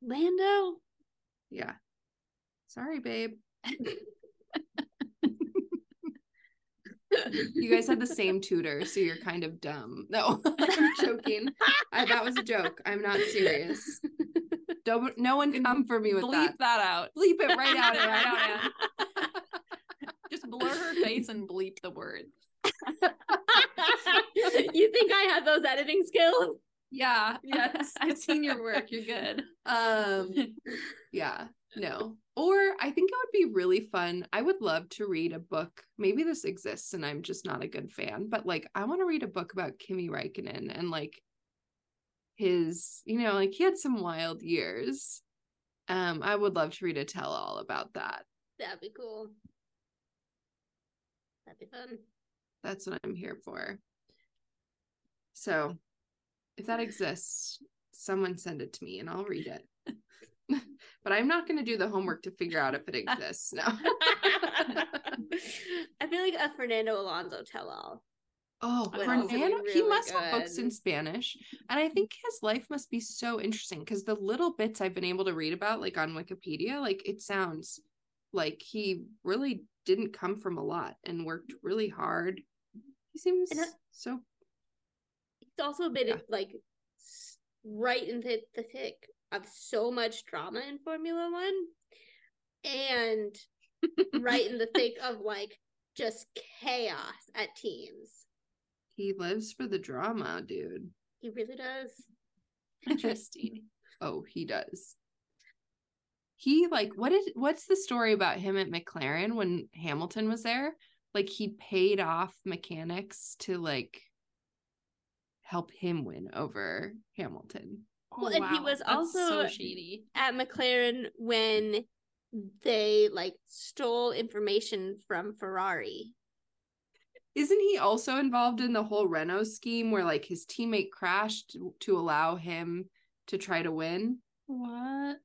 Lando. yeah. Sorry babe. You guys had the same tutor so you're kind of dumb. No i'm joking. I, that was a joke. I'm not serious don't no one come for me with that. Bleep that that. out. bleep it right out Right Anne. out, Anne. Just blur her face and bleep the words. you think I have those editing skills? Yeah. Yes. I've seen your work. You're good. um yeah no or i think it would be really fun i would love to read a book maybe this exists and i'm just not a good fan but like i want to read a book about kimi Räikkönen and like his you know like he had some wild years um i would love to read a tell all about that That'd be cool. That'd be fun. that's what i'm here for so if that exists someone send it to me and i'll read it but i'm not going to do the homework to figure out if it exists no I feel like a Fernando Alonso tell all. Oh, oh also be Fernando, he really must have books in. Spanish. And I mm-hmm. think his life must be so interesting because the little bits I've been able to read about, like on Wikipedia, like it sounds like he really didn't come from a lot and worked really hard. He seems I- uh, so It's also been Yeah. like right in the, the thick of so much drama in Formula One, and right in the thick of like just chaos at teams. He lives for the drama, dude. He really does. Interesting. Oh, he does. He like what is what's the story about him at McLaren when Hamilton was there? Like he paid off mechanics to like help him win over Hamilton. Well, and he was that's also- so shady. At McLaren when they like stole information from Ferrari. Isn't he also involved in the whole Renault scheme where like his teammate crashed to allow him to try to win? What?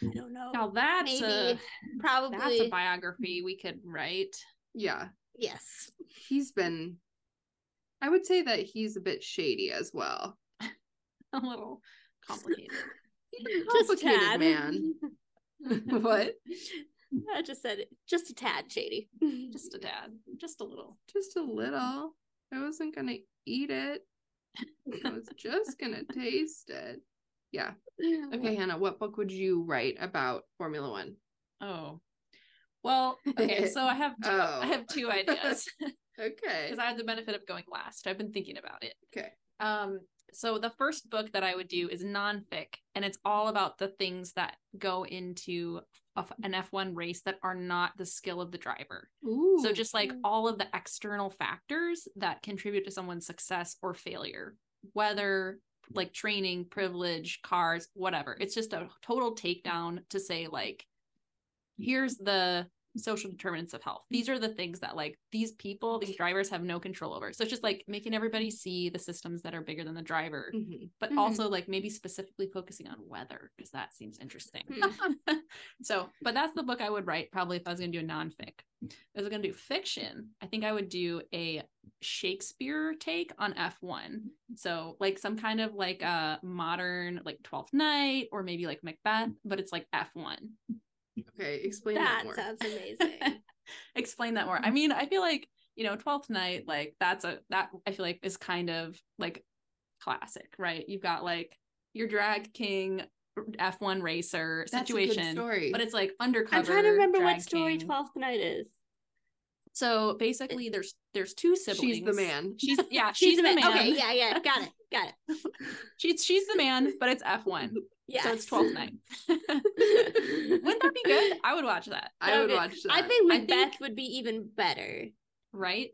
Hmm. I don't know. Now that's Maybe, a probably. that's a biography we could write. Yeah, yes. he's been I would say that he's a bit shady as well. A little complicated. He's a complicated man. what? I just said it. Just a tad shady. Just a tad. Just a little. Just a little. I wasn't gonna eat it. I was just gonna taste it. Yeah. Okay, Hannah, what book would you write about Formula One? Oh. Well, okay, so I have two, Oh. I have two ideas Okay. because I have the benefit of going last. I've been thinking about it. Okay. Um, so the first book that I would do is nonfic, and it's all about the things that go into a f mm-hmm. an F1 race that are not the skill of the driver. Ooh. So just like all of the external factors that contribute to someone's success or failure, whether like training, privilege, cars, whatever. It's just a total takedown to say like here's the social determinants of health. These are the things that like these people, these drivers have no control over. So it's just like making everybody see the systems that are bigger than the driver, Mhm. but Mhm. also like maybe specifically focusing on weather because that seems interesting. Hmm. so, but that's the book I would write probably if I was going to do a nonfic. If I was going to do fiction, I think I would do a Shakespeare take on F1. So, like some kind of like a modern, like Twelfth Night or maybe like Macbeth, but it's like F1. Okay, explain that, that sounds amazing. explain that more. I mean, I feel like you know, Twelfth Night, like that's a that I feel like is kind of like classic, right? You've got like your drag king F1 racer that's situation, but it's like undercover. I'm trying to remember what story king. Twelfth Night is. So basically, there's there's two siblings. She's the man. She's yeah. She's, she's the man. man. Okay. Yeah. Yeah. Got it. Got it. she's she's the man, but it's F1. Yes. So it's 12 night. Wouldn't that be good? I would watch that. I would, watch that. I think Macbeth I think, would be even better. Right?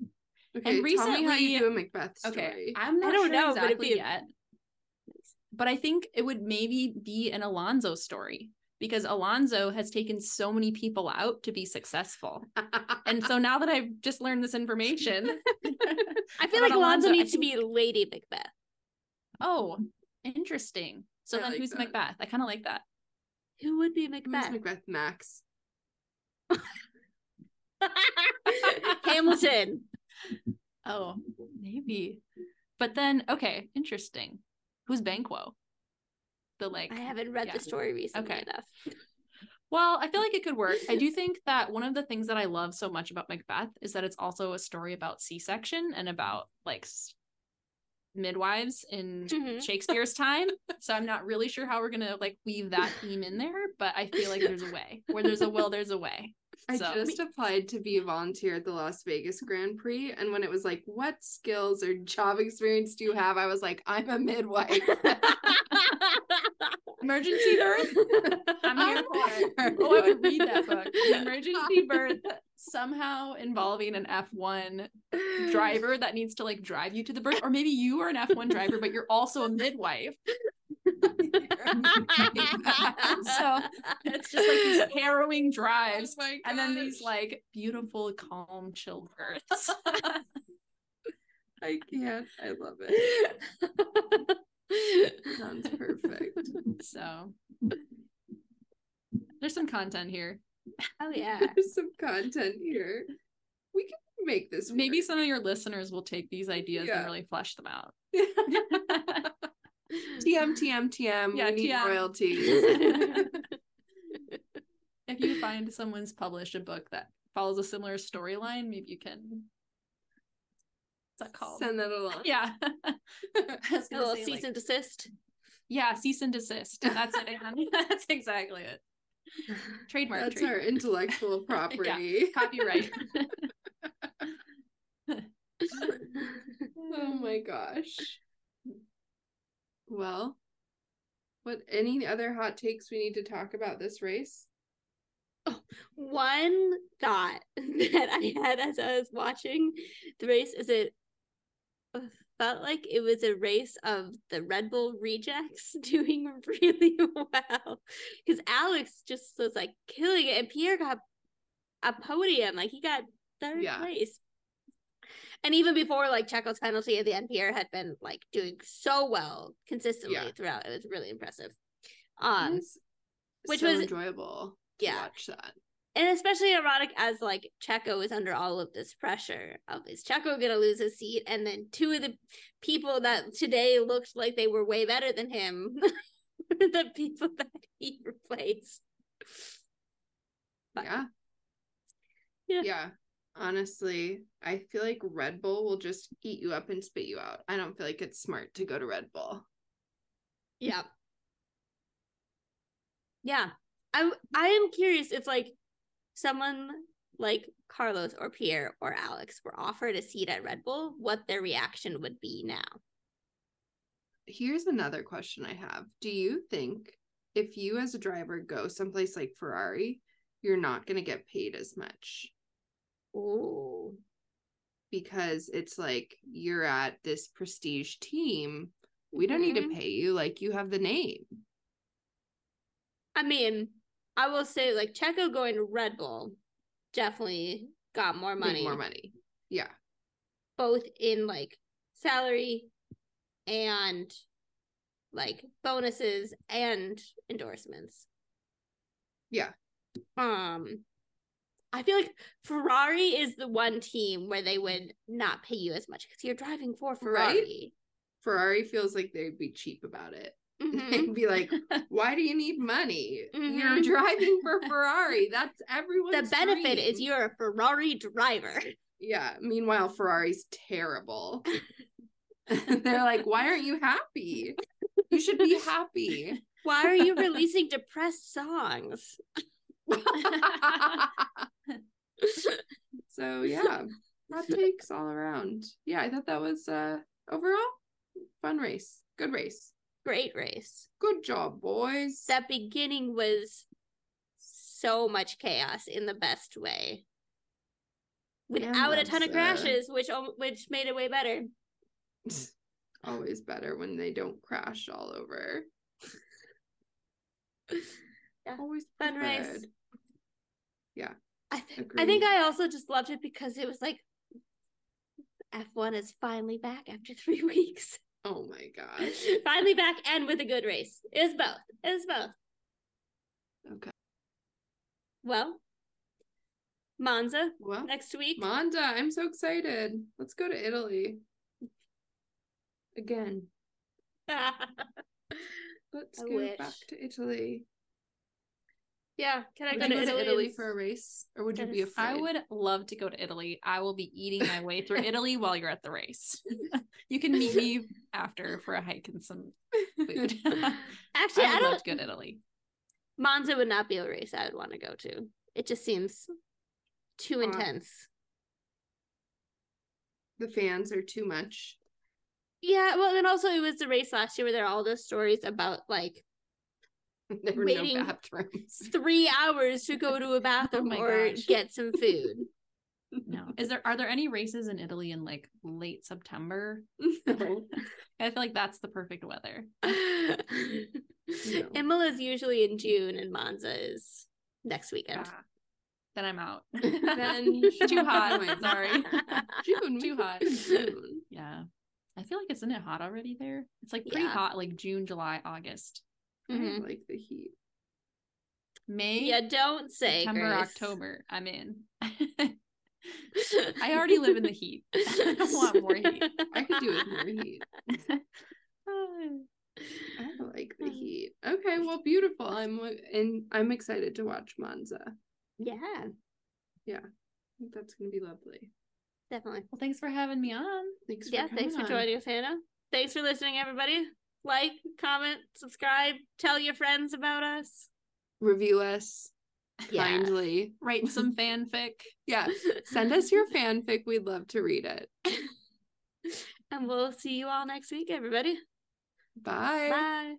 Okay, and recently, tell me how you do a Macbeth story. Okay, I'm not I don't sure know, exactly but be yet. But I think it would maybe be an Alonso story because Alonso has taken so many people out to be successful. and so now that I've just learned this information, I feel like Alonso, Alonso needs think... to be Lady Macbeth. Oh, interesting. So I then like who's that. Macbeth? I kind of like that. Who would be Who's Macbeth? Macbeth Max? Hamilton. Oh, maybe. But then, okay, interesting. Who's Banquo? The like. I haven't read yeah. the story recently Okay. enough. Well, I feel like it could work. I do think that one of the things that I love so much about Macbeth is that it's also a story about C-section and about like s- midwives in Mhm. Shakespeare's time. So I'm not really sure how we're gonna like weave that theme in there, but I feel like there's a way. Where there's a will, there's a way. I just applied to be a volunteer at the Las Vegas Grand Prix, and when it was like, "What skills or job experience do you have?" I was like, "I'm a midwife." Emergency birth. I'm here for it. Oh, I would read that book. An emergency birth somehow involving an F1 driver that needs to like drive you to the birth, or maybe you are an F1 driver, but you're also a midwife. so it's just like these harrowing oh drives, Oh and then these like beautiful, calm, chill births. I can't. I love it. Sounds perfect. so there's some content here. oh yeah. There's some content here. We can make this. Maybe some of your listeners will take these ideas Yeah. and really flesh them out. work. TM TM TM. Yeah, we need TM. royalties. if you find someone's published a book that follows a similar storyline, maybe you can. What's that called? Send that along. yeah. I A little say, cease like- and desist. Yeah, cease and desist. That's it. Anne. That's exactly it. Trademark. That's our intellectual property. Copyright. oh my gosh. Well, what any other hot takes we need to talk about this race? Oh, one thought that I had as I was watching the race is it felt like it was a race of the Red Bull rejects doing really well because Alex just was like killing it and Pierre got a podium like he got third Yeah. place and even before like Checo's penalty at the end Pierre had been like doing so well consistently Yeah. throughout it was really impressive It um was which so was- enjoyable to yeah watch that. And especially ironic as like Checo is under all of this pressure of is Checo gonna lose his seat, and then two of the people that today looked like they were way better than him, the people that he replaced. But- Yeah. Yeah. Yeah. Honestly, I feel like Red Bull will just eat you up and spit you out. I don't feel like it's smart to go to Red Bull. Yeah, yeah. I I am curious if like someone like Carlos or Pierre or Alex were offered a seat at Red Bull, what their reaction would be now. Here's another question I have. Do you think if you as a driver go someplace like Ferrari, you're not going to get paid as much? Oh, because it's like you're at this prestige team. We don't need to Mhm. pay you. Like you have the name. I mean, I will say like Checo going to Red Bull definitely got more money, more money. Yeah. both in like salary and like bonuses and endorsements. Yeah. Um I feel like Ferrari is the one team where they would not pay you as much because you're driving for Ferrari. Ferrari feels like they'd be cheap about it. Mhm. They'd be like, why do you need money? You're Mhm. driving for Ferrari. That's everyone's The benefit is you're a Ferrari driver. Yeah. Meanwhile, Ferrari's terrible. They're like, why aren't you happy? You should be happy. Why are you releasing depressed songs? So yeah, hot takes all around. Yeah, I thought that was uh overall fun race. Good race. Great race. Good job, boys. That beginning was so much chaos in the best way. Without a ton of loves, uh, crashes, which which made it way better. Always better when they don't crash all over. Yeah, Always fun race. Yeah. I think I think I also just loved it because it was like F1 is finally back after three weeks. Oh my gosh. finally back and with a good race. It was both. It was both. Okay. Well, Monza Well, next week. Monza, I'm so excited. Let's go to Italy. Again. Let's I go wish. back to Italy. Yeah, can I go to Italy, Italy for a race? Or would you be afraid? I would love to go to Italy. I will be eating my way through Italy while you're at the race. you can meet me after for a hike and some food. Actually, I I, don't. love to go to Italy. Monza would not be a race I would want to go to. It just seems too intense. The fans are too much. Yeah, well, and also it was the race last year where there are all those stories about like There were Waiting. no bathrooms. three hours to go to a bathroom my or gosh. get some food. No. Is there are there any races in Italy in like late September? No. I feel like that's the perfect weather. imola is usually in June and Monza is next weekend. Ah, then I'm out. Then Too hot. Fine. Sorry. June, Too hot. could June. Yeah. I feel like isn't it hot already there? It's like pretty Yeah. hot, like June, July, August. I Mhm. like the heat. May, Yeah, don't say September, Grace. October. I'm in. I already live in the heat. I don't want more heat. I could do with more heat. I like the heat. Okay, well, beautiful. I'm and I'm excited to watch Monza. Yeah, Yeah. That's gonna be lovely. definitely. Well, thanks for having me on. Thanks. For Yeah, thanks for on. joining us, Hannah. Thanks for listening, everybody. Like, comment, subscribe, tell your friends about us. Review us Yeah. kindly. Write some fanfic. Yeah, send us your fanfic. We'd love to read it. and we'll see you all next week, everybody. Bye. Bye.